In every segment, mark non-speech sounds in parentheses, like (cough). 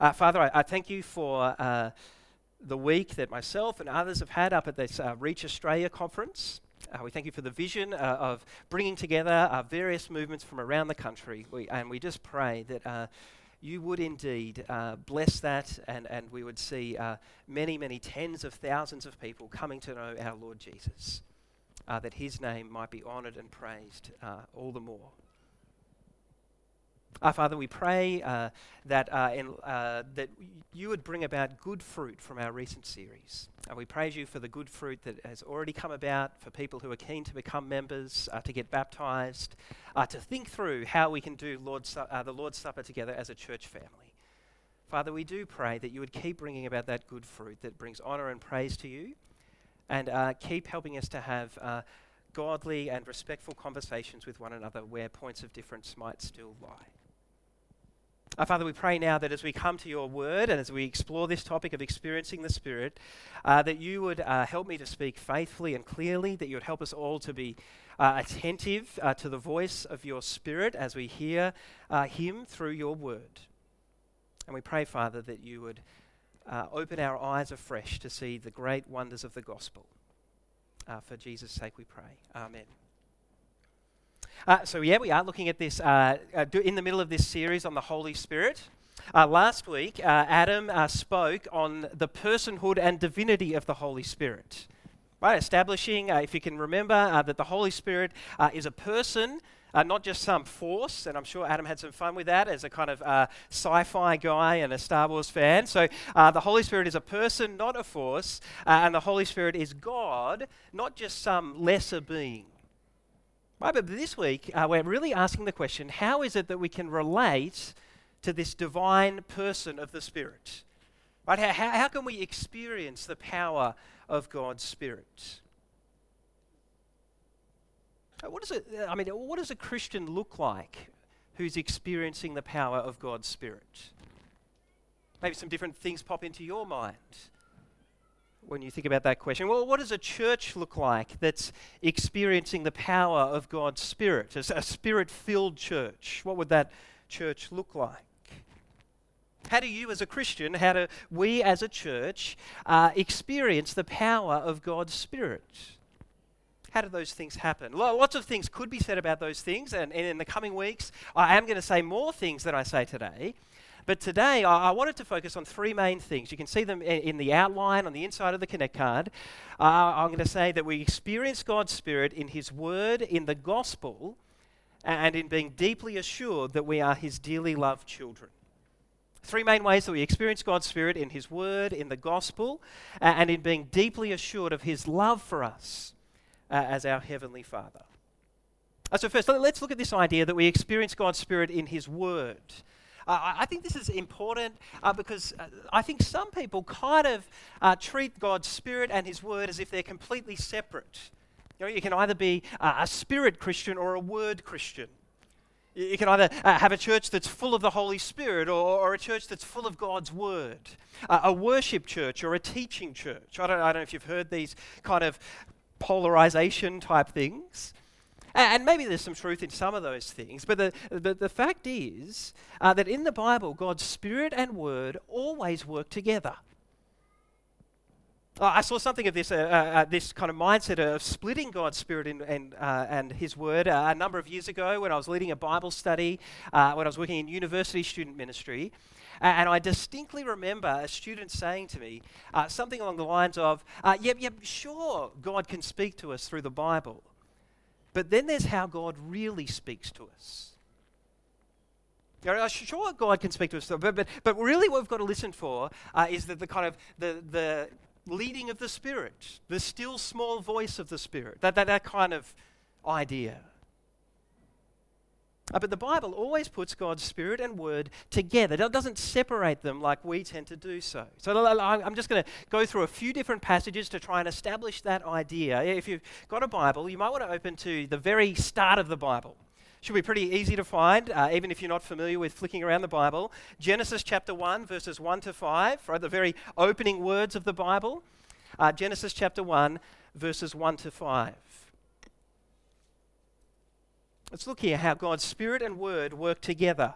Uh, Father, I, I, thank you for uh, the week that myself and others have had up at this uh, Reach Australia conference. Uh, we thank you for the vision uh, of bringing together uh, various movements from around the country. We, and we just pray that you would indeed bless that and, and we would see many, many tens of thousands of people coming to know our Lord Jesus, that his name might be honoured and praised all the more. Our Father, we pray uh, that, uh, in, uh, that you would bring about good fruit from our recent series. Uh, we praise you for the good fruit that has already come about for people who are keen to become members, uh, to get baptized, uh, to think through how we can do Lord's, the Lord's Supper together as a church family. Father, we do pray that you would keep bringing about that good fruit that brings honor and praise to you, and keep helping us to have godly and respectful conversations with one another where points of difference might still lie. Our Father, we pray now that as we come to your word and as we explore this topic of experiencing the Spirit, uh, that you would uh, help me to speak faithfully and clearly, that you would help us all to be uh, attentive uh, to the voice of your Spirit as we hear uh, him through your word. And we pray, Father, that you would uh, open our eyes afresh to see the great wonders of the gospel. for Jesus' sake we pray. Amen. Uh, so, yeah, we are looking at this uh, uh in the middle of this series on the Holy Spirit. Uh, last week, uh, Adam spoke on the personhood and divinity of the Holy Spirit. Right, establishing, if you can remember, that the Holy Spirit is a person, uh, not just some force, and I'm sure Adam had some fun with that as a kind of uh, sci fi guy and a Star Wars fan. So, uh, the Holy Spirit is a person, not a force, and the Holy Spirit is God, not just some lesser being. Right, but this week, uh, we're really asking the question how is it that we can relate to this divine person of the Spirit? Right, how, how can we experience the power of God's Spirit? Uh, what, is it, I mean, what does a Christian look like who's experiencing the power of God's Spirit? Maybe some different things pop into your mind when you think about that question. Well, what does a church look like that's experiencing the power of God's Spirit? A spirit filled church. What would that church look like? How do you, as a Christian, how do we as a church uh, experience the power of God's Spirit? How do those things happen? Lots of things could be said about those things, and, and in the coming weeks, I am going to say more things than I say today. But today, I, I wanted to focus on three main things. You can see them in, in the outline on the inside of the Connect card. Uh, I'm going to say that we experience God's Spirit in His Word, in the Gospel, and in being deeply assured that we are His dearly loved children. Three main ways that we experience God's Spirit in His Word, in the Gospel, uh, and in being deeply assured of His love for us uh, as our Heavenly Father. Uh, so, first, let's look at this idea that we experience God's Spirit in His Word. Uh, I think this is important uh, because uh, I think some people kind of uh, treat God's Spirit and His Word as if they're completely separate. You know, you can either be a spirit Christian or a word Christian. You can either uh, have a church that's full of the Holy Spirit or, or a church that's full of God's Word, uh, a worship church or a teaching church. I don't, I don't know if you've heard these kind of polarization type things. And maybe there's some truth in some of those things, but the, the, the fact is uh, that in the Bible, God's Spirit and Word always work together. Uh, I saw something of this, uh, uh, uh, this kind of mindset of splitting God's Spirit in, and, uh, and His Word a number of years ago when I was leading a Bible study, when I was working in university student ministry. And I distinctly remember a student saying to me something along the lines of, Yep, yep, sure, God can speak to us through the Bible. But then there's how God really speaks to us. Sure, God can speak to us, but, but, but really what we've got to listen for uh, is the, the kind of the, the leading of the Spirit, the still small voice of the Spirit, that, that, that kind of idea. Uh, but the Bible always puts God's Spirit and Word together. It doesn't separate them like we tend to do so. So I'm just going to go through a few different passages to try and establish that idea. If you've got a Bible, you might want to open to the very start of the Bible. Should be pretty easy to find, uh, even if you're not familiar with flicking around the Bible. Genesis chapter 1, verses 1 to 5, right, the very opening words of the Bible. Uh, Genesis chapter 1, verses 1 to 5. Let's look here how God's Spirit and Word work together.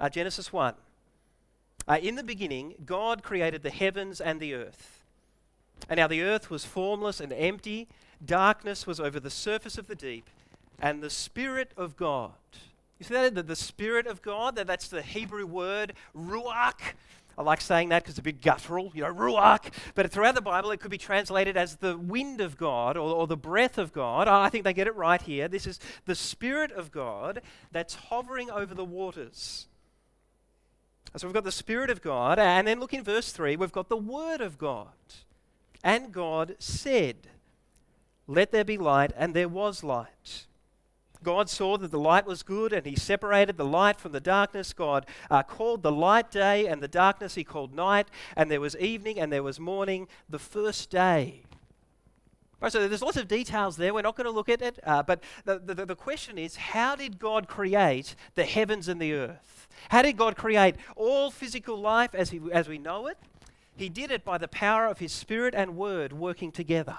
Uh, Genesis 1. Uh, in the beginning, God created the heavens and the earth. And now the earth was formless and empty, darkness was over the surface of the deep, and the Spirit of God. You see that? The, the Spirit of God, that, that's the Hebrew word, ruach. I like saying that because it's a bit guttural, you know, ruach. But throughout the Bible, it could be translated as the wind of God or, or the breath of God. I think they get it right here. This is the Spirit of God that's hovering over the waters. So we've got the Spirit of God, and then look in verse 3, we've got the Word of God. And God said, Let there be light, and there was light. God saw that the light was good, and he separated the light from the darkness. God uh, called the light day, and the darkness he called night. And there was evening, and there was morning, the first day. Right, so there's lots of details there. We're not going to look at it. Uh, but the, the, the question is how did God create the heavens and the earth? How did God create all physical life as, he, as we know it? He did it by the power of His Spirit and Word working together.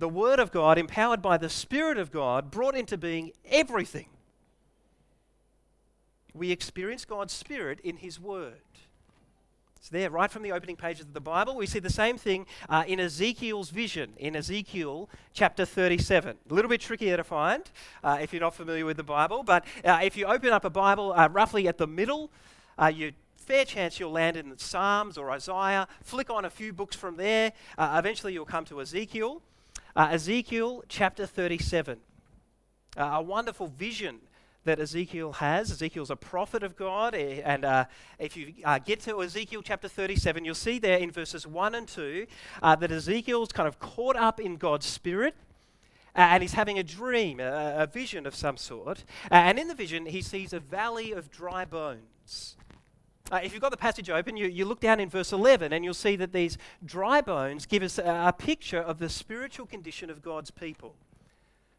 The Word of God, empowered by the Spirit of God, brought into being everything. We experience God's Spirit in His Word. It's there right from the opening pages of the Bible. We see the same thing uh, in Ezekiel's vision, in Ezekiel chapter 37. A little bit trickier to find uh, if you're not familiar with the Bible, but uh, if you open up a Bible uh, roughly at the middle, uh, you fair chance you'll land in the Psalms or Isaiah. Flick on a few books from there. Uh, eventually, you'll come to Ezekiel. Ezekiel chapter 37. a wonderful vision that Ezekiel has. Ezekiel's a prophet of God. Eh, and uh, if you uh, get to Ezekiel chapter 37, you'll see there in verses 1 and 2 uh, that Ezekiel's kind of caught up in God's spirit. and he's having a dream, a, a vision of some sort. and in the vision, he sees a valley of dry bones. Uh, if you've got the passage open, you, you look down in verse 11 and you'll see that these dry bones give us a, a picture of the spiritual condition of God's people.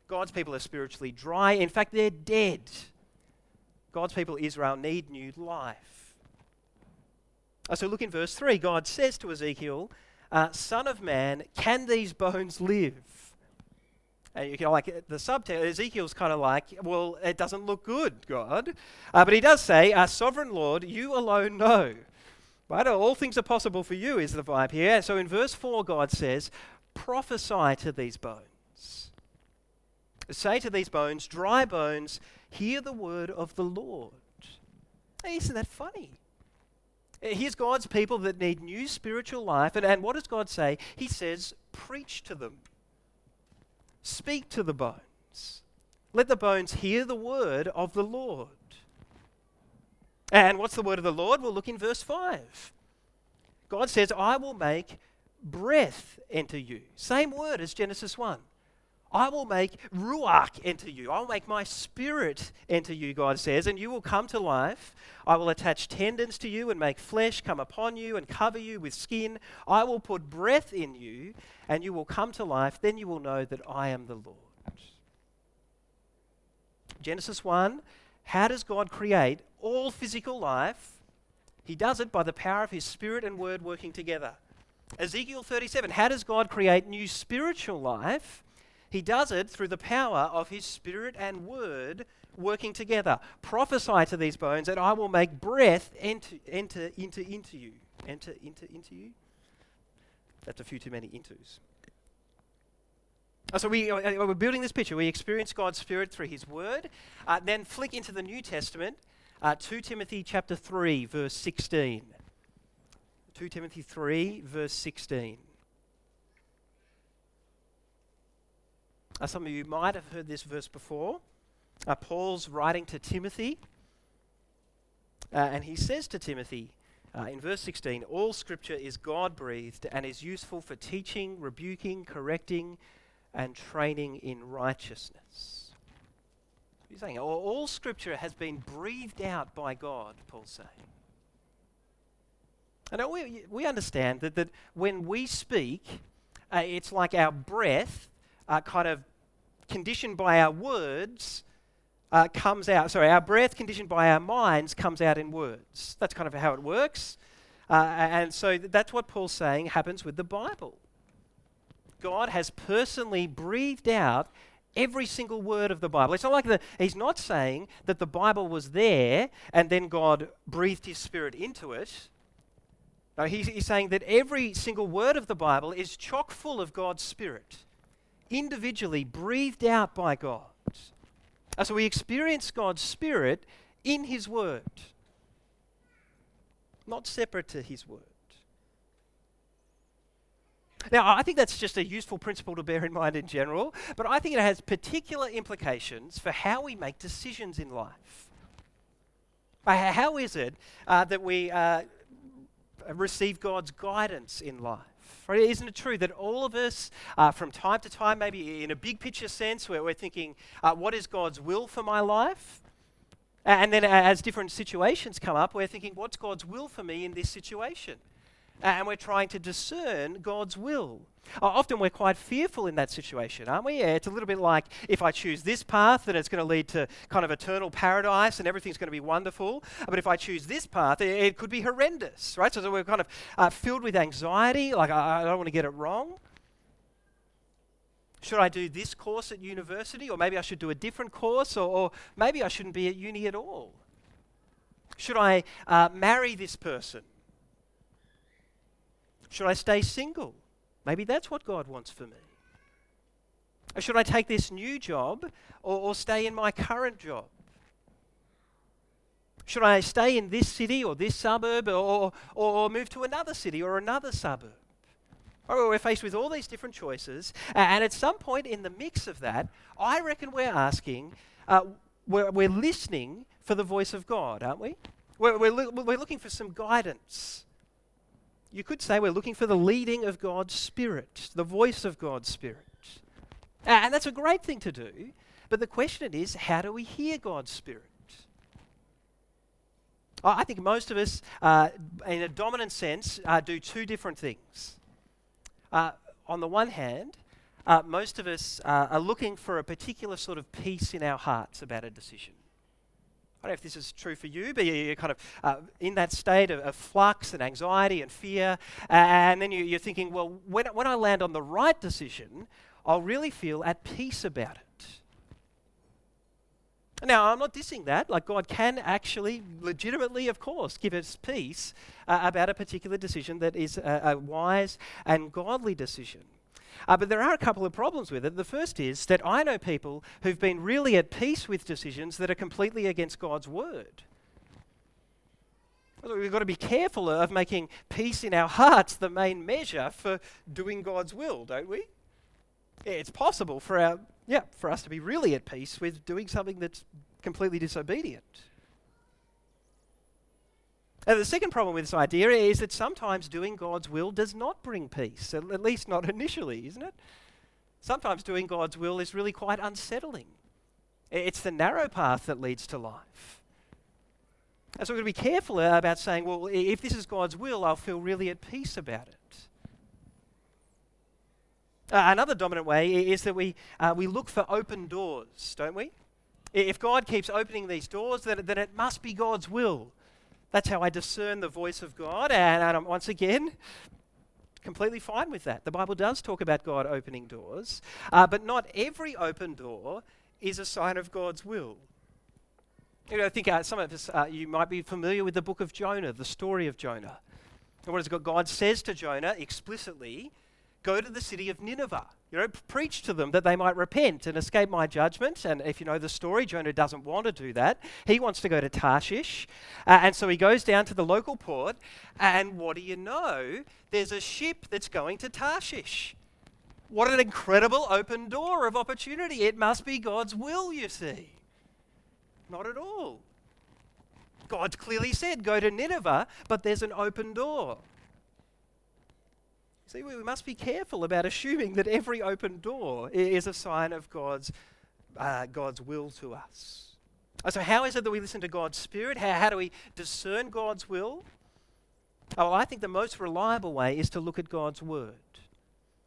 God's people are spiritually dry. In fact, they're dead. God's people, Israel, need new life. Uh, so look in verse 3. God says to Ezekiel, uh, Son of man, can these bones live? And you can like the subtext. Ezekiel's kind of like, well, it doesn't look good, God. Uh, but he does say, Our Sovereign Lord, you alone know. Right? All things are possible for you, is the vibe here. So in verse 4, God says, prophesy to these bones. Say to these bones, dry bones, hear the word of the Lord. Hey, isn't that funny? Here's God's people that need new spiritual life. And, and what does God say? He says, preach to them, speak to the bones. Let the bones hear the word of the Lord. And what's the word of the Lord? We'll look in verse 5. God says, I will make breath enter you. Same word as Genesis 1. I will make Ruach enter you. I will make my spirit enter you, God says, and you will come to life. I will attach tendons to you and make flesh come upon you and cover you with skin. I will put breath in you, and you will come to life. Then you will know that I am the Lord. Genesis 1 How does God create all physical life? He does it by the power of His Spirit and Word working together. Ezekiel 37 How does God create new spiritual life? He does it through the power of his spirit and word working together. Prophesy to these bones, and I will make breath enter, enter into, into you. Enter into, into you? That's a few too many intos. So we, uh, uh, we're building this picture. We experience God's Spirit through His Word. Uh, then flick into the New Testament, uh, 2 Timothy chapter 3, verse 16. 2 Timothy 3, verse 16. Uh, some of you might have heard this verse before. Uh, Paul's writing to Timothy, uh, and he says to Timothy uh, in verse 16 All scripture is God breathed and is useful for teaching, rebuking, correcting, and training in righteousness. He's saying all, all scripture has been breathed out by God, Paul's saying. And we, we understand that, that when we speak, uh, it's like our breath uh, kind of conditioned by our words uh, comes out. Sorry, our breath conditioned by our minds comes out in words. That's kind of how it works. Uh, and so that's what Paul's saying happens with the Bible. God has personally breathed out Every single word of the Bible. It's not like the, he's not saying that the Bible was there and then God breathed his spirit into it. No, he's, he's saying that every single word of the Bible is chock full of God's spirit, individually breathed out by God. And so we experience God's spirit in his word, not separate to his word. Now, I think that's just a useful principle to bear in mind in general, but I think it has particular implications for how we make decisions in life. Uh, how is it uh, that we uh, receive God's guidance in life? Right? Isn't it true that all of us, uh, from time to time, maybe in a big picture sense, where we're thinking, uh, what is God's will for my life? And then as different situations come up, we're thinking, what's God's will for me in this situation? and we're trying to discern God's will. Often we're quite fearful in that situation, aren't we? Yeah, it's a little bit like if I choose this path, then it's going to lead to kind of eternal paradise and everything's going to be wonderful. But if I choose this path, it, could be horrendous, right? So, we're kind of uh, filled with anxiety, like I, I don't want to get it wrong. Should I do this course at university? Or maybe I should do a different course? Or, or maybe I shouldn't be at uni at all? Should I uh, marry this person? Should I stay single? Maybe that's what God wants for me. Or should I take this new job or, or stay in my current job? Should I stay in this city or this suburb or, or, or move to another city or another suburb? Oh, we're faced with all these different choices, and at some point in the mix of that, I reckon we're asking, uh, we're, we're listening for the voice of God, aren't we? We're, we're, we're looking for some guidance you could say we're looking for the leading of God's Spirit, the voice of God's Spirit. And that's a great thing to do. But the question is, how do we hear God's Spirit? I think most of us, uh, in a dominant sense, uh, do two different things. Uh, on the one hand, uh, most of us uh, are looking for a particular sort of peace in our hearts about a decision. I don't know if this is true for you, but you're kind of uh, in that state of, of, flux and anxiety and fear. And then you, are thinking, well, when, when I land on the right decision, I'll really feel at peace about it. Now, I'm not dissing that. Like, God can actually, legitimately, of course, give us peace uh, about a particular decision that is a, a wise and godly decision. Uh, but there are a couple of problems with it. The first is that I know people who've been really at peace with decisions that are completely against God's word. We've got to be careful of making peace in our hearts the main measure for doing God's will, don't we? It's possible for our yeah, for us to be really at peace with doing something that's completely disobedient. And the second problem with this idea is that sometimes doing God's will does not bring peace, at least not (laughs) initially, isn't it? Sometimes doing God's will is really quite unsettling. It's the narrow path that leads to life. And so we've got to be careful about saying, well, if this is God's will, I'll feel really at peace about it. Uh, another dominant way is that we, uh, we look for open doors, don't we? If God keeps opening these doors, then, then it must be God's will. That's how I discern the voice of God. And, I'm once again completely fine with that. The Bible does talk about God opening doors, uh, but not every open door is a sign of God's will. You know, I think uh, some of us, uh, you might be familiar with the book of Jonah, the story of Jonah. What God? God says to Jonah explicitly, go to the city of Nineveh. You know, preach to them that they might repent and escape my judgment. And if you know the story, Jonah doesn't want to do that. He wants to go to Tarshish. Uh, and so he goes down to the local port. And what do you know? There's a ship that's going to Tarshish. What an incredible open door of opportunity. It must be God's will, you see. Not at all. God clearly said, go to Nineveh, but there's an open door. See, we must be careful about (laughs) assuming that every open door is a sign of God's, uh, God's will to us. Uh, so, how is it that we listen to God's Spirit? How, how do we discern God's will? Oh, well, I think the most reliable way is to look at God's Word.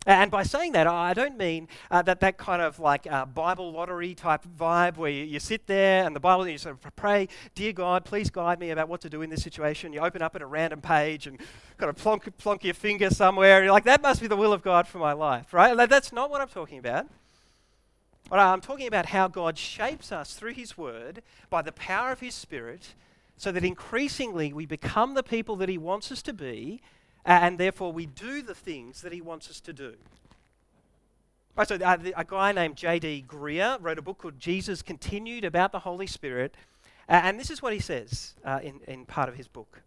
And by saying that, I don't mean uh, that that kind of like uh, Bible lottery type vibe where you, you, sit there and the Bible, you sort of pray, Dear God, please guide me about what to do in this situation. You open up at a random page and kind of plonk, plonk your finger somewhere. And you're like, that must be the will of God for my life, right? That's not what I'm talking about. But I'm talking about how God shapes us through His Word by the power of His Spirit so that increasingly we become the people that He wants us to be and therefore we do the things that He wants us to do. Right, so uh, a guy named J.D. Greear wrote a book called Jesus Continued about the Holy Spirit. And this is what he says uh, in, in part of his book.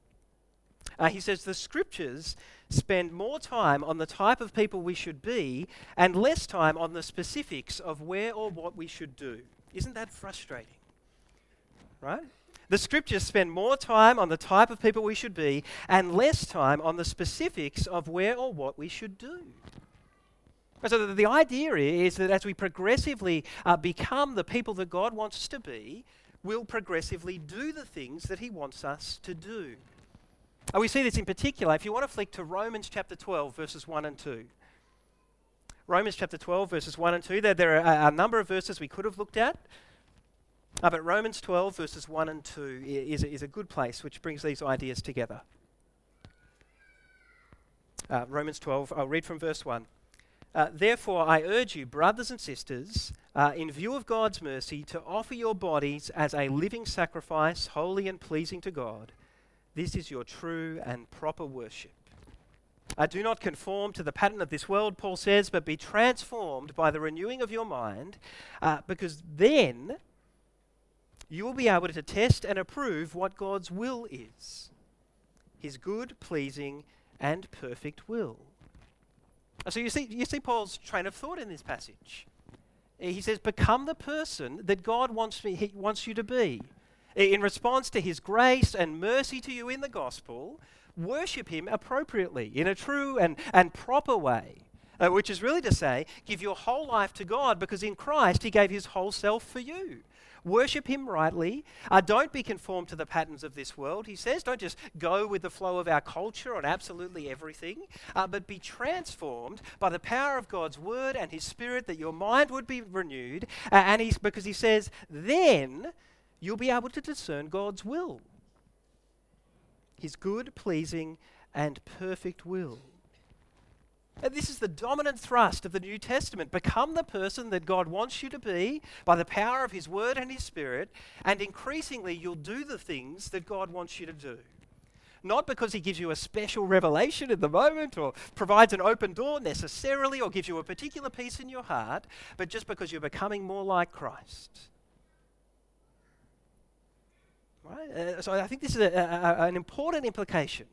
Uh, he says, The scriptures spend more time on the type of people we should be and less time on the specifics of where or what we should do. Isn't that frustrating? Right? The scriptures spend more time on the type of people we should be and less time on the specifics of where or what we should do. So the, idea is that as we progressively uh, become the people that God wants us to be, we'll progressively do the things that He wants us to do. And we see this in particular. If you want to flick to Romans chapter 12, verses 1 and 2. Romans chapter 12, verses 1 and 2. There, there are a number of verses we could have looked at. Uh, but Romans 12, verses 1 and 2 is, is a good place which brings these ideas together. Uh, Romans 12, I'll read from verse 1. Uh, Therefore, I urge you, brothers and sisters, uh, in view of God's mercy, to offer your bodies as a living sacrifice, holy and pleasing to God. This is your true and proper worship. Uh, do not conform to the pattern of this world, Paul says, but be transformed by the renewing of your mind, uh, because then you will be able to test and approve what God's will is his good, pleasing, and perfect will. So you see, you see Paul's train of thought in this passage. He says, Become the person that God wants, me, he wants you to be. In response to his grace and mercy to you in the gospel, worship him appropriately in a true and, and proper way. Uh, which is really to say, give your whole life to God because in Christ he gave his whole self for you. Worship Him rightly. Uh, don't be conformed to the patterns of this world, He says. Don't just go with the flow of our culture on absolutely everything, uh, but be transformed by the power of God's Word and His Spirit that your mind would be renewed. Uh, and he's, because He says, then you'll be able to discern God's will His good, pleasing, and perfect will. And this is the dominant thrust of the New Testament. Become the person that God wants you to be by the power of His Word and His Spirit, and increasingly you'll do the things that God wants you to do. Not because He gives you a special revelation in the moment or provides an open door necessarily or gives you a particular peace in your heart, but just because you're becoming more like Christ. Right? Uh, so I think this is a, a, an important implication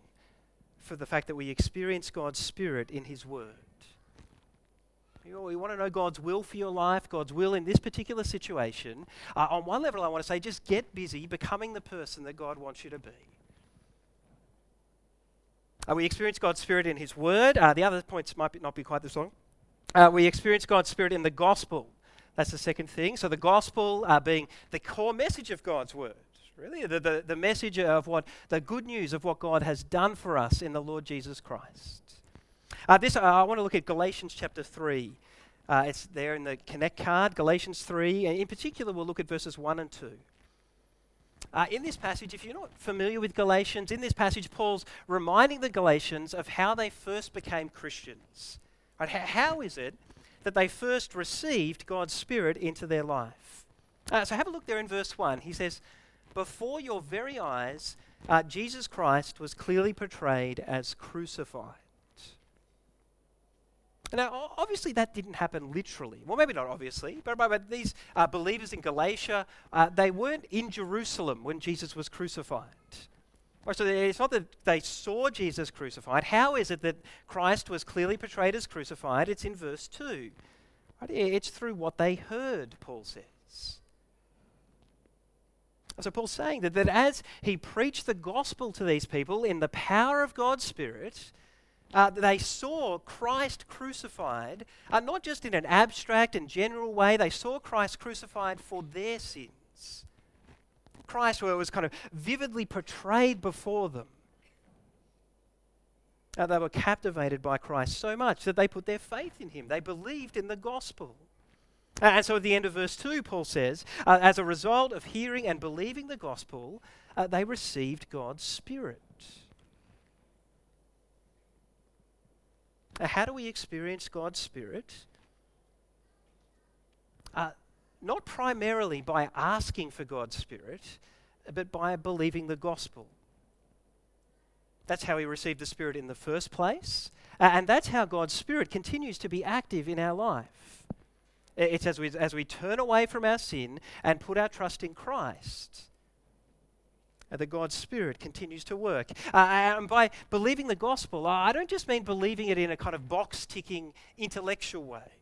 for the fact that we experience God's Spirit in His Word. You we want to know God's will for your life, God's will in this particular situation. Uh, on one level, I want to say just get busy becoming the person that God wants you to be. Uh, we experience God's Spirit in His Word. Uh, the other points might be, not be quite this long. Uh, we experience God's Spirit in the gospel. That's the second thing. So, the gospel uh, being the core message of God's Word really, the, the, the message of what, the good news of what God has done for us in the Lord Jesus Christ. Uh, this, uh, I want to look at Galatians chapter 3. Uh, it's there in the Connect card, Galatians 3. And in particular, we'll look at verses 1 and 2. Uh, in this passage, if you're not familiar with Galatians, in this passage, Paul's reminding the Galatians of how they first became Christians. Right? How, is it that they first received God's Spirit into their life? Uh, so have a look there in verse 1. He says, before your very eyes, uh, Jesus Christ was clearly portrayed as crucified. Now, obviously, that didn't happen literally. Well, maybe not obviously, but, but these uh, believers in Galatia, uh, they weren't in Jerusalem when Jesus was crucified. So it's not that they saw Jesus crucified. How is it that Christ was clearly portrayed as crucified? It's in verse 2. It's through what they heard, Paul says. So Paul's saying that, that as he preached the gospel to these people in the power of God's Spirit, uh, they saw Christ crucified, uh, not just in an abstract and general way, they saw Christ crucified for their sins. Christ was kind of vividly portrayed before them. Uh, they were captivated by Christ so much that they put their faith in him. They believed in the gospel. And so at the end of verse 2, Paul says, uh, as a result of hearing and believing the gospel, uh, they received God's Spirit. how do we experience God's Spirit? Uh, not primarily by asking for God's Spirit, but by believing the gospel. That's how we received the Spirit in the first place, uh, and that's how God's Spirit continues to be active in our life. It's as we, as we turn away from our sin and put our trust in Christ that God's Spirit continues to work. Uh, and by believing the gospel, I don't just mean believing it in a kind of box ticking intellectual way.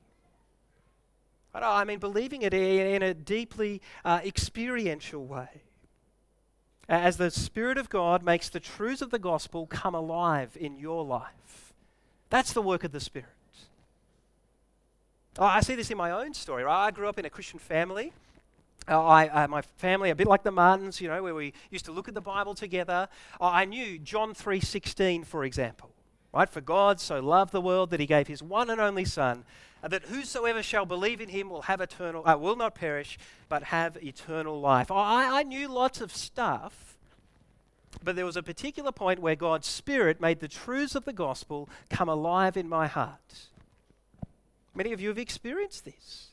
I mean believing it in a deeply uh, experiential way. As the Spirit of God makes the truths of the gospel come alive in your life. That's the work of the Spirit. Oh, I see this in my own story. Right? I grew up in a Christian family. Uh, I, uh, my family, a bit like the Martins, you know, where we used to look at the Bible together. Uh, I knew John 3.16, for example. Right? For God so loved the world that he gave his one and only Son, uh, that whosoever shall believe in him will have eternal, uh, will not perish, but have eternal life. I, I knew lots of stuff, but there was a particular point where God's Spirit made the truths of the gospel come alive in my heart. Many of you have experienced this.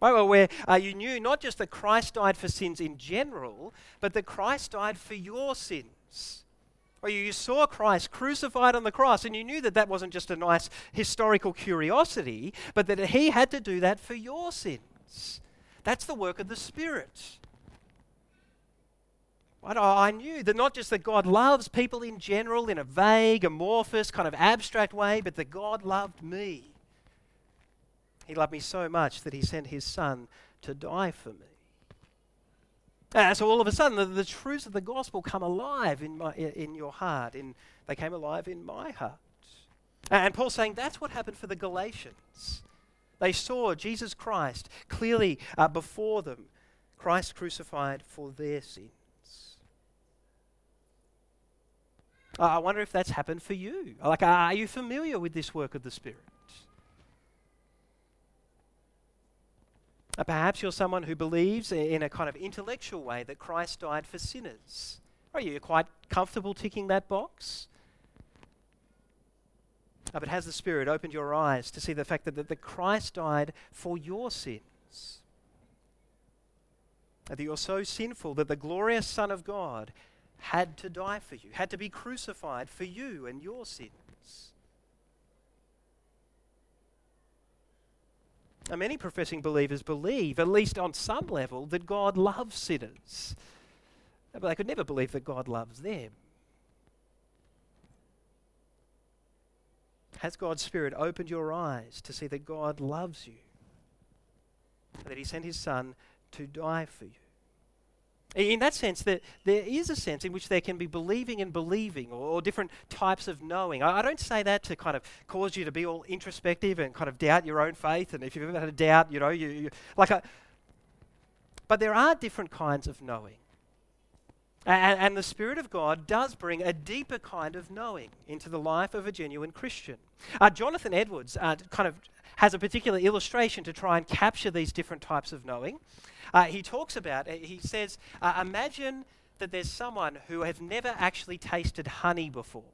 Well, where uh, you knew not just that Christ died for sins in general, but that Christ died for your sins. Or you saw Christ crucified on the cross and you knew that that wasn't just a nice historical curiosity, but that he had to do that for your sins. That's the work of the Spirit. I knew that not just that God loves people in general in a vague, amorphous, kind of abstract way, but that God loved me. He loved me so much that he sent his son to die for me. Uh, so all of a sudden, the, the, truths of the gospel come alive in, my, in your heart. In, they came alive in my heart. And Paul's saying that's what happened for the Galatians. They saw Jesus Christ clearly uh, before them, Christ crucified for their sins. Uh, I wonder if that's happened for you. Like, are you familiar with this work of the Spirit? Uh, perhaps you're someone who believes in a kind of intellectual way that Christ died for sinners. Are you quite comfortable ticking that box? Uh, but has the Spirit opened your eyes to see the fact that, that, that Christ died for your sins? That you're so sinful that the glorious Son of God had to die for you, had to be crucified for you and your sins. Now, many professing believers believe, at least on some level, that God loves sinners. But they could never believe that God loves them. Has God's Spirit opened your eyes to see that God loves you? That He sent His Son to die for you? In that sense, that there is a sense in which there can be believing and believing, or, or different types of knowing. I, I, don't say that to kind of cause you to be all introspective and kind of doubt your own faith. And if you've ever had a doubt, you know, you, you like. But there are different kinds of knowing. And, and, the Spirit of God does bring a deeper kind of knowing into the life of a genuine Christian. Uh, Jonathan Edwards uh, kind of has a particular illustration to try and capture these different types of knowing. Uh, he talks about, he says, uh, imagine that there's someone who has never actually tasted honey before.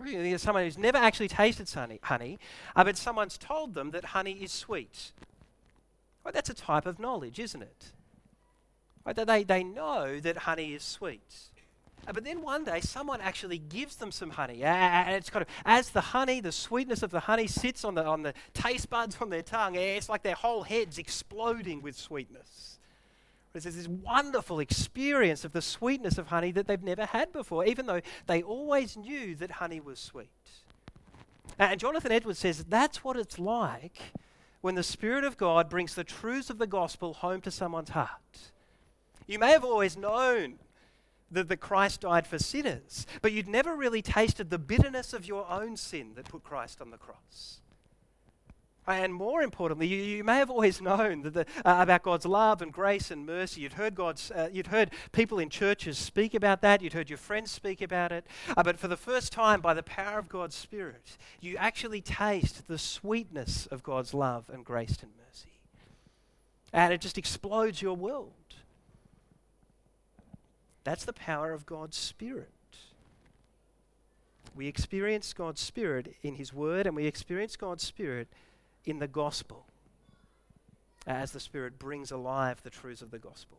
There's Someone who's never actually tasted honey, honey uh, but someone's told them that honey is sweet. Well, that's a type of knowledge, isn't it? Right? They, they know that honey is sweet. Uh, but then one day, someone actually gives them some honey. And it's kind of, as the honey, the sweetness of the honey sits on the, on the taste buds on their tongue, it's like their whole head's exploding with sweetness. There's this wonderful experience of the sweetness of honey that they've never had before, even though they always knew that honey was sweet. And Jonathan Edwards says that's what it's like when the Spirit of God brings the truths of the gospel home to someone's heart. You may have always known that, Christ died for sinners, but you'd never really tasted the bitterness of your own sin that put Christ on the cross. And more importantly, you, you may have always known the, uh, about God's love and grace and mercy. You'd heard God's, uh, you'd heard people in churches speak about that. You'd heard your friends speak about it. Uh, but for the first time, by the power of God's Spirit, you actually taste the sweetness of God's love and grace and mercy. And it just explodes your world. That's the power of God's Spirit. We experience God's Spirit in His Word, and we experience God's Spirit in the gospel. as the Spirit brings alive the truths of the gospel.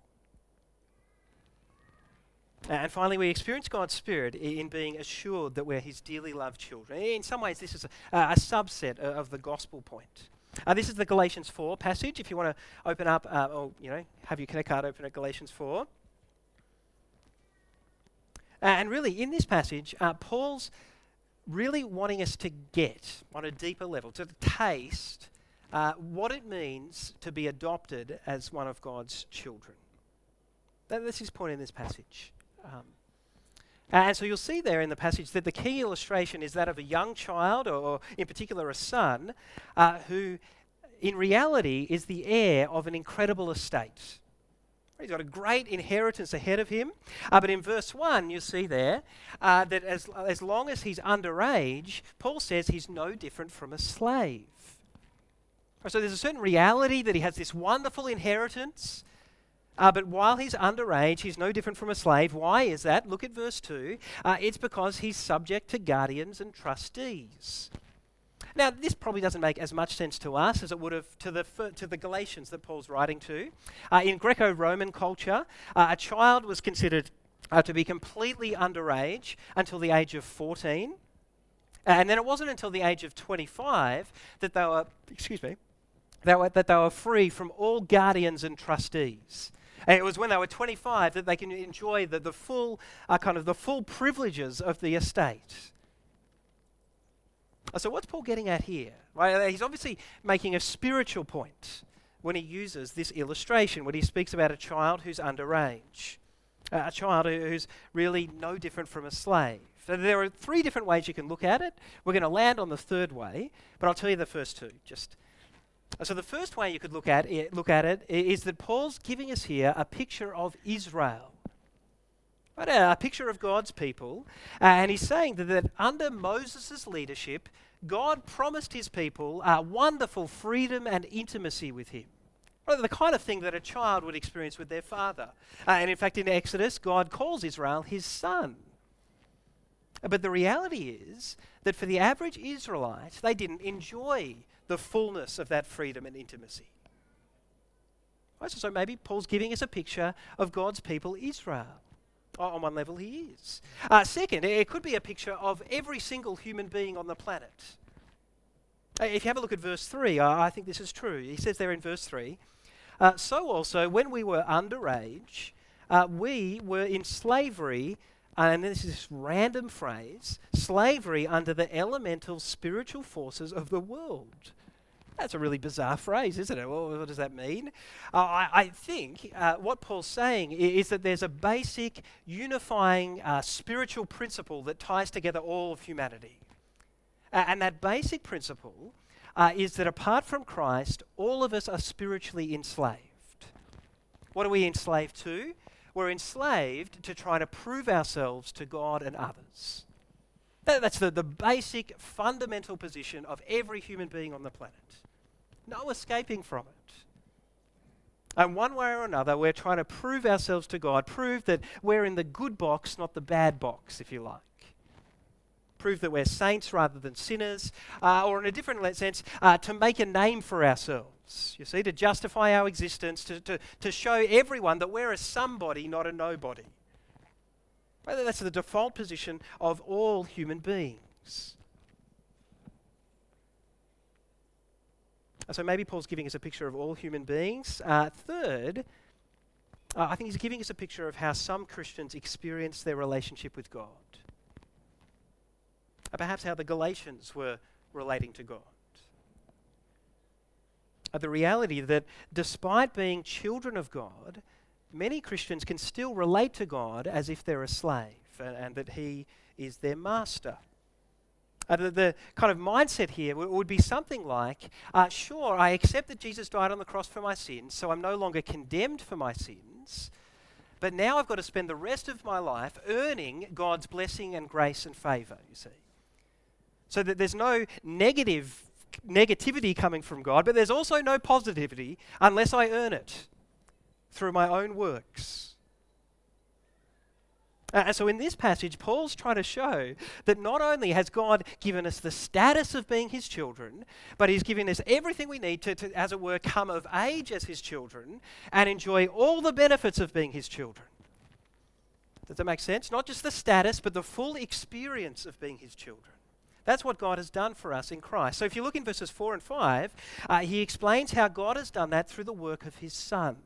And finally, we experience God's Spirit in being assured that we're His dearly loved children. In some ways, this is a, a subset of the gospel point. Uh, this is the Galatians 4 passage. If you want to open up, uh, or you know, have your connect card open at Galatians 4. Uh, and really, in this passage, uh, Paul's really wanting us to get on a deeper level, to taste uh, what it means to be adopted as one of God's children. That, that's his point in this passage. Um, and so you'll see there in the passage that the key illustration is that of a young child, or, in particular a son, uh, who in reality is the heir of an incredible estate. He's got a great inheritance ahead of him. Uh, but in verse 1, you see there uh, that as, as long as he's underage, Paul says he's no different from a slave. So there's a certain reality that he has this wonderful inheritance. Uh, but while he's underage, he's no different from a slave. Why is that? Look at verse 2. Uh, it's because he's subject to guardians and trustees. Now, this probably doesn't make as much sense to us as it would have to the, to the Galatians that Paul's writing to. Uh, in Greco Roman culture, uh, a child was considered uh, to be completely underage until the age of 14. And then it wasn't until the age of 25 that they were, excuse me, that, were, that they were free from all guardians and trustees. And it was when they were 25 that they can enjoy the, the full, uh, kind of the full privileges of the estate. So what's Paul getting at here? Right, he's obviously making a spiritual point when he uses this illustration, when he speaks about a child who's underage, uh, a child who's really no different from a slave. So there are three different ways you can look at it. We're going to land on the third way, but I'll tell you the first two just so the first way you could look at it, look at it is that Paul's giving us here a picture of Israel. Right, a picture of God's people. Uh, and he's saying that, that under Moses' leadership, God promised his people uh, wonderful freedom and intimacy with him. The kind of thing that a child would experience with their father. Uh, and in fact, in Exodus, God calls Israel his son. But the reality is that for the average Israelite, they didn't enjoy the fullness of that freedom and intimacy. So maybe Paul's giving us a picture of God's people, Israel. On one level, he is. Uh, second, it could be a picture of every single human being on the planet. Uh, if you have a look at verse 3, I think this is true. He says there in verse 3 uh, So also, when we were underage, uh, we were in slavery and this is this random phrase slavery under the elemental spiritual forces of the world. That's a really bizarre phrase, isn't it? Well, what does that mean? Uh, I, I, think uh, what Paul's saying is that there's a basic unifying uh, spiritual principle that ties together all of humanity. and that basic principle uh, is that apart from Christ, all of us are spiritually enslaved. What are we enslaved to? we're enslaved to try to prove ourselves to God and others. That's the, the basic, fundamental position of every human being on the planet. No escaping from it. And one way or another, we're trying to prove ourselves to God, prove that we're in the good box, not the bad box, if you like. Prove that we're saints rather than sinners, uh, or in a different sense, uh, to make a name for ourselves you see, to justify our existence, to, to, to show everyone that we're a somebody, not a nobody. That's the default position of all human beings. So maybe Paul's giving us a picture of all human beings. Uh, third, uh, I think he's giving us a picture of how some Christians experience their relationship with God. Uh, perhaps how the Galatians were relating to God the reality that despite being children of God, many Christians can still relate to God as if they're a slave and, and that He is their master. Uh, the, the, kind of mindset here w- would be something like uh, sure, I accept that Jesus died on the cross for my sins, so I'm no longer condemned for my sins, but now I've got to spend the rest of my life earning God's blessing and grace and favor, you see. So that there's no negative negativity coming from God, but there's also no positivity unless I earn it through my own works. Uh, so in this passage, Paul's trying to show that not only has God given us the status of being his children, but he's given us everything we need to, to, as it were, come of age as his children and enjoy all the benefits of being his children. Does that make sense? Not just the status, but the full experience of being his children. That's what God has done for us in Christ. So if you look in verses 4 and 5, uh, he explains how God has done that through the work of his Son.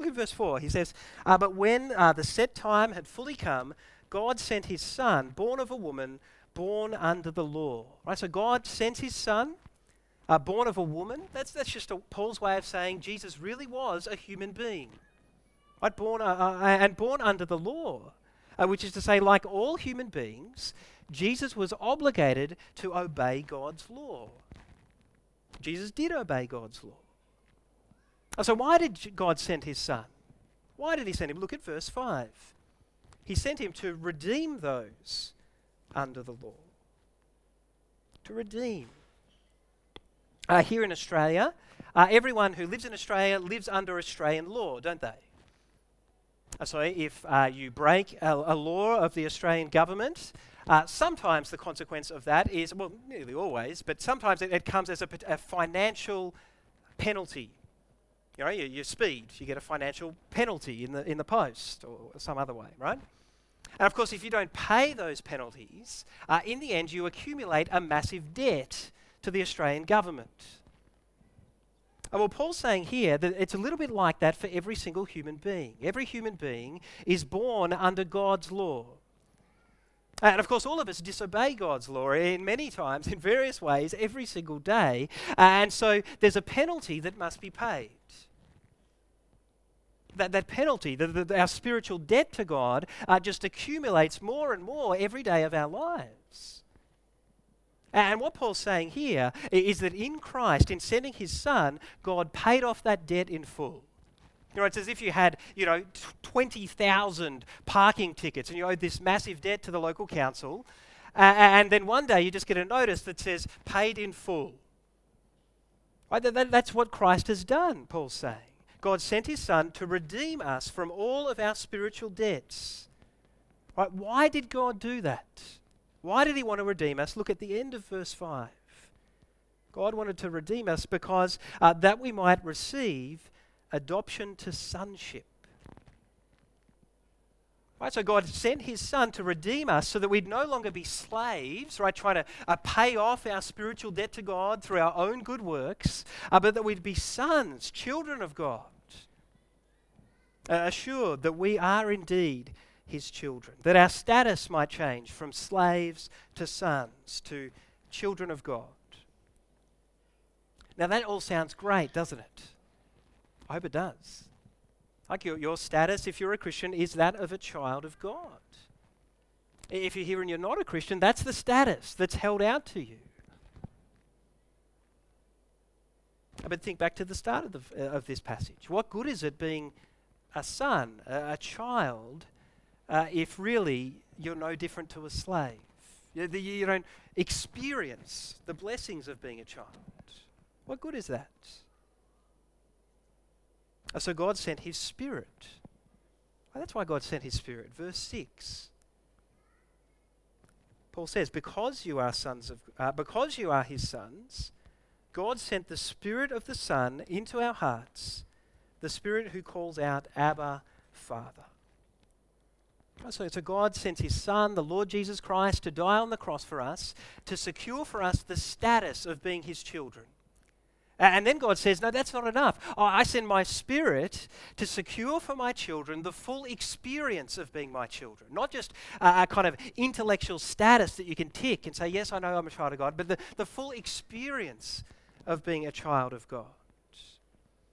Look at verse 4. He says, uh, But when uh, the set time had fully come, God sent his son, born of a woman, born under the law. Right? So God sent his son, uh, born of a woman. That's, that's just a, Paul's way of saying Jesus really was a human being. Right? Born, uh, uh, and born under the law, uh, which is to say, like all human beings, Jesus was obligated to obey God's law. Jesus did obey God's law. So, why did God send his son? Why did he send him? Look at verse 5. He sent him to redeem those under the law. To redeem. Uh, here in Australia, uh, everyone who lives in Australia lives under Australian law, don't they? Uh, so, if uh, you break a, a, law of the Australian government, uh, sometimes the consequence of that is, well, nearly always, but sometimes it, it comes as a, a financial penalty you know, your, your speed, you get a financial penalty in the, in the post or some other way, right? And of course, if you don't pay those penalties, uh, in the end, you accumulate a massive debt to the Australian government. Uh, well, Paul's saying here that it's a little bit like that for every single human being. Every human being is born under God's law. And of course, all of us disobey God's law in many times, in various ways, every single day. And so there's a penalty that must be paid that, that penalty, the, the, our spiritual debt to God, uh, just accumulates more and more every day of our lives. And what Paul's saying here is that in Christ, in sending his Son, God paid off that debt in full. You know, it's as if you had, you know, 20,000 parking tickets and you owed this massive debt to the local council. Uh, and then one day you just get a notice that says, paid in full. Right? That, that, that's what Christ has done, Paul's saying. God sent his son to redeem us from all of our spiritual debts. Right? Why did God do that? Why did he want to redeem us? Look at the end of verse 5. God wanted to redeem us because uh, that we might receive adoption to sonship. Right, so God sent his son to redeem us so that we'd no longer be slaves, right, trying to uh, pay off our spiritual debt to God through our own good works, uh, but that we'd be sons, children of God, uh, assured that we are indeed his children, that our status might change from slaves to sons, to children of God. Now, that all sounds great, doesn't it? I hope it does. Like your, your status, if you're a Christian, is that of a child of God. If you're here and you're not a Christian, that's the status that's held out to you. But think back to the start of, the, uh, of this passage. What good is it being a son, a, a child, uh, if really you're no different to a slave? You, the, you don't experience the blessings of being a child. What good is that? So God sent his spirit. Well, that's why God sent his spirit. Verse 6. Paul says, because you are sons of uh, because you are his sons, God sent the spirit of the Son into our hearts, the spirit who calls out, Abba, Father. So, so God sent his Son, the Lord Jesus Christ, to die on the cross for us, to secure for us the status of being his children. And then God says, No, that's not enough. I send my spirit to secure for my children the full experience of being my children. Not just a, kind of intellectual status that you can tick and say, Yes, I know I'm a child of God, but the, the full experience of being a child of God.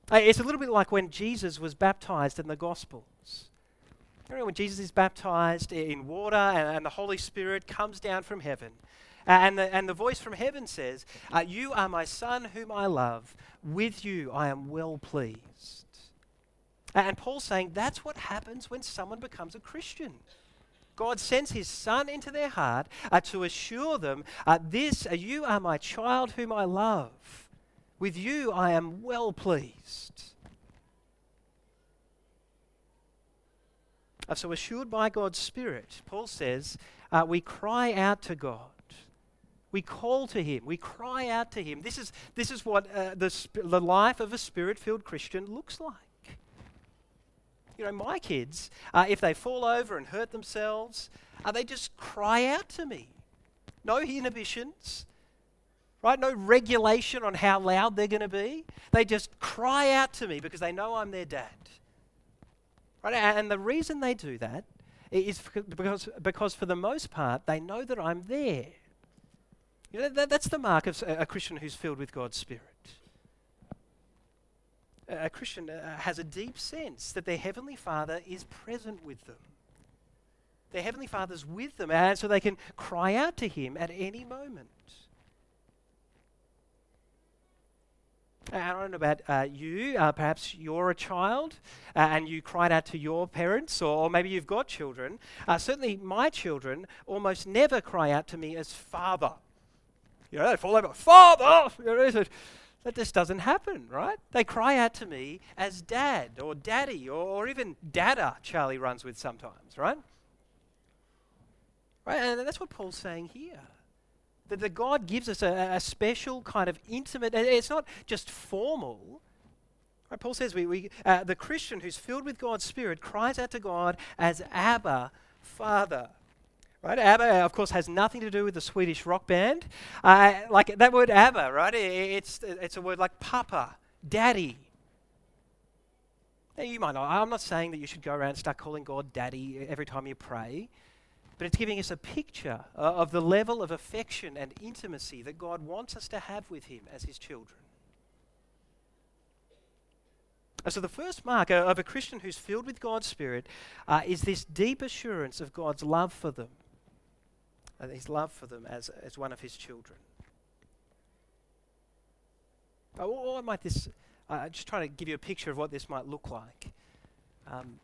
It's a little bit like when Jesus was baptized in the Gospels. Remember when Jesus is baptized in water and, and the Holy Spirit comes down from heaven and the, and the voice from heaven says, uh, You are my son whom I love. With you I am well pleased. And Paul's saying that's what happens when someone becomes a Christian. God sends his son into their heart uh, to assure them, uh, This, uh, you are my child whom I love. With you I am well pleased. Uh, so, assured by God's Spirit, Paul says, uh, we cry out to God. We call to Him. We cry out to Him. This is, this is what uh, the, sp- the life of a spirit filled Christian looks like. You know, my kids, uh, if they fall over and hurt themselves, uh, they just cry out to me. No inhibitions, right? No regulation on how loud they're going to be. They just cry out to me because they know I'm their dad. Right? And the reason they do that is because, because for the most part, they know that I'm there. You know, that, that's the mark of a Christian who's filled with God's Spirit. A Christian uh, has a deep sense that their Heavenly Father is present with them. Their Heavenly Father's with them, and so they can cry out to Him at any moment. I don't know about uh, you. Uh, perhaps you're a child uh, and you cried out to your parents, or, maybe you've got children. Uh, certainly, my children almost never cry out to me as father. You know, they fall over, father! You know, that just doesn't happen, right? They cry out to me as dad or daddy or, or even dada, Charlie runs with sometimes, right? Right? And that's what Paul's saying here that, the God gives us a, a special kind of intimate, it's not just formal. Right? Paul says we, we, uh, the Christian who's filled with God's Spirit cries out to God as Abba, Father. Right? ABBA, of course, has nothing to do with the Swedish rock band. Uh, like that word ABBA, right? It's, it's a word like Papa, Daddy. Now, you might not. I'm not saying that you should go around and start calling God Daddy every time you pray. But it's giving us a picture uh, of the level of affection and intimacy that God wants us to have with Him as His children. So, the first mark of a Christian who's filled with God's Spirit uh, is this deep assurance of God's love for them, and His love for them as, as one of His children. Uh, what might this, uh, just trying to give you a picture of what this might look like. Um,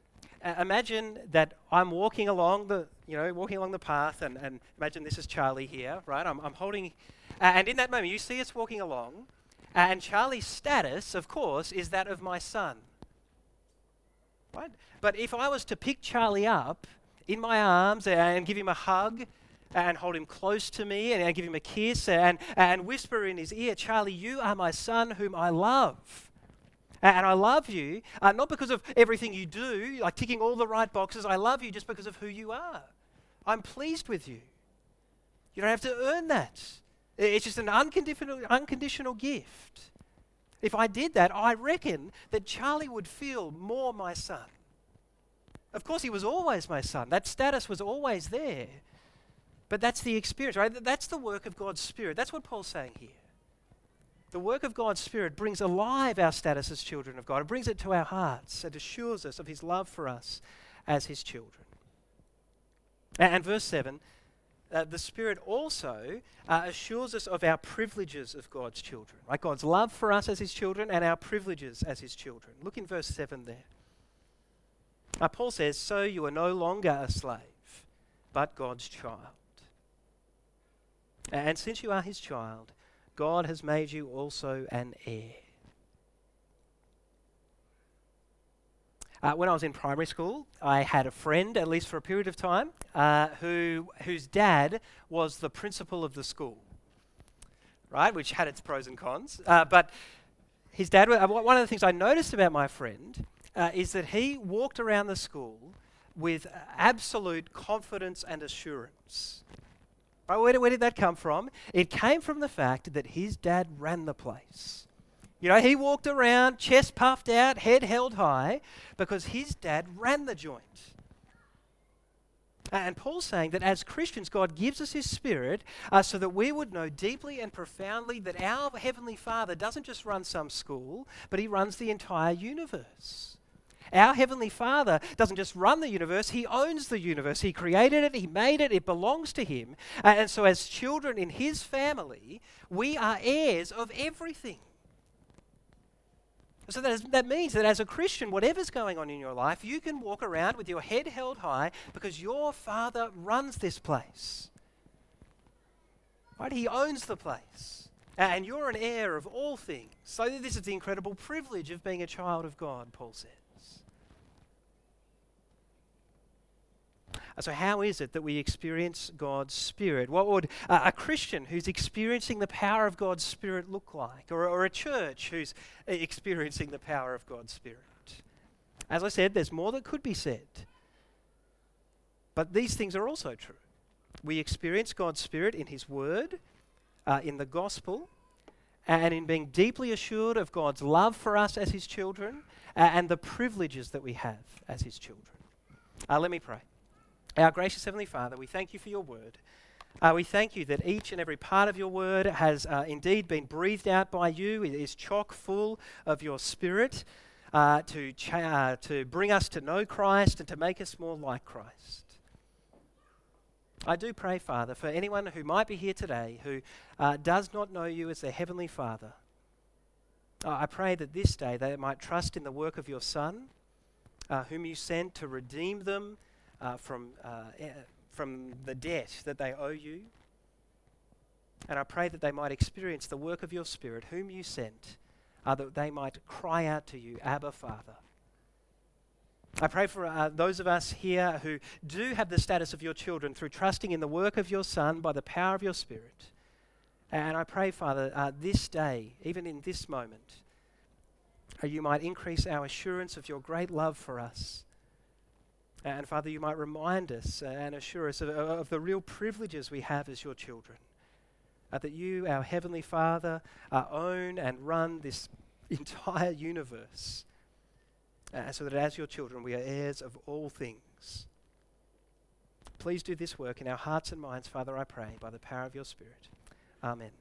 imagine that I'm walking along the, you know, walking along the path, and, and imagine this is Charlie here, right? I'm, I'm holding, uh, and in that moment, you see us walking along, and Charlie's status, of course, is that of my son. Right? But if I was to pick Charlie up in my arms and give him a hug, and hold him close to me and give him a kiss and, and whisper in his ear, Charlie, you are my son whom I love. And I love you, uh, not because of everything you do, like ticking all the right boxes. I love you just because of who you are. I'm pleased with you. You don't have to earn that. It's just an unconditional, unconditional gift. If I did that, I reckon that Charlie would feel more my son. Of course, he was always my son. That status was always there. But that's the experience, right? That's the work of God's Spirit. That's what Paul's saying here. The work of God's Spirit brings alive our status as children of God. It brings it to our hearts and assures us of His love for us as His children. And verse 7 uh, the Spirit also uh, assures us of our privileges of God's children, right? God's love for us as His children and our privileges as His children. Look in verse 7 there. Uh, Paul says, So you are no longer a slave, but God's child. And since you are His child, God has made you also an heir. Uh, when I was in primary school, I had a friend, at least for a period of time, uh, who, whose dad was the principal of the school, right? Which had its pros and cons. Uh, but his dad, uh, one of the things I noticed about my friend uh, is that he walked around the school with absolute confidence and assurance. Right, where, did, where did that come from? It came from the fact that his dad ran the place. You know, he walked around, chest puffed out, head held high, because his dad ran the joint. And Paul's saying that as Christians, God gives us His Spirit uh, so that we would know deeply and profoundly that our Heavenly Father doesn't just run some school, but He runs the entire universe. Our Heavenly Father doesn't just run the universe, He owns the universe. He created it, He made it, it belongs to Him. And so, as children in His family, we are heirs of everything. So that, is, that means that as a Christian, whatever's going on in your life, you can walk around with your head held high because your Father runs this place. Right? He owns the place. And you're an heir of all things. So this is the incredible privilege of being a child of God, Paul said. Uh, so, how is it that we experience God's Spirit? What would uh, a Christian who's experiencing the power of God's Spirit look like? Or, or a church who's experiencing the power of God's Spirit? As I said, there's more that could be said. But these things are also true. We experience God's Spirit in His Word, uh, in the gospel, and in being deeply assured of God's love for us as His children uh, and the privileges that we have as His children. Uh, let me pray. Our gracious Heavenly Father, we thank you for your word. Uh, we thank you that each and every part of your word has uh, indeed been breathed out by you. It is chock full of your spirit uh, to, uh, to bring us to know Christ and to make us more like Christ. I do pray, Father, for anyone who might be here today who uh, does not know you as their Heavenly Father. I pray that this day they might trust in the work of your Son, uh, whom you sent to redeem them uh, from, uh, from the debt that they owe you. And I pray that they might experience the work of your Spirit, whom you sent, uh, that they might cry out to you, Abba, Father. I pray for uh, those of us here who do have the status of your children through trusting in the work of your Son by the power of your Spirit. And I pray, Father, uh, this day, even in this moment, uh, you might increase our assurance of your great love for us. And Father, you might remind us and assure us of, of the real privileges we have as your children. Uh, that you, our Heavenly Father, uh, own and run this (laughs) entire universe uh, so that as your children we are heirs of all things. Please do this work in our hearts and minds, Father, I pray, by the power of your Spirit. Amen.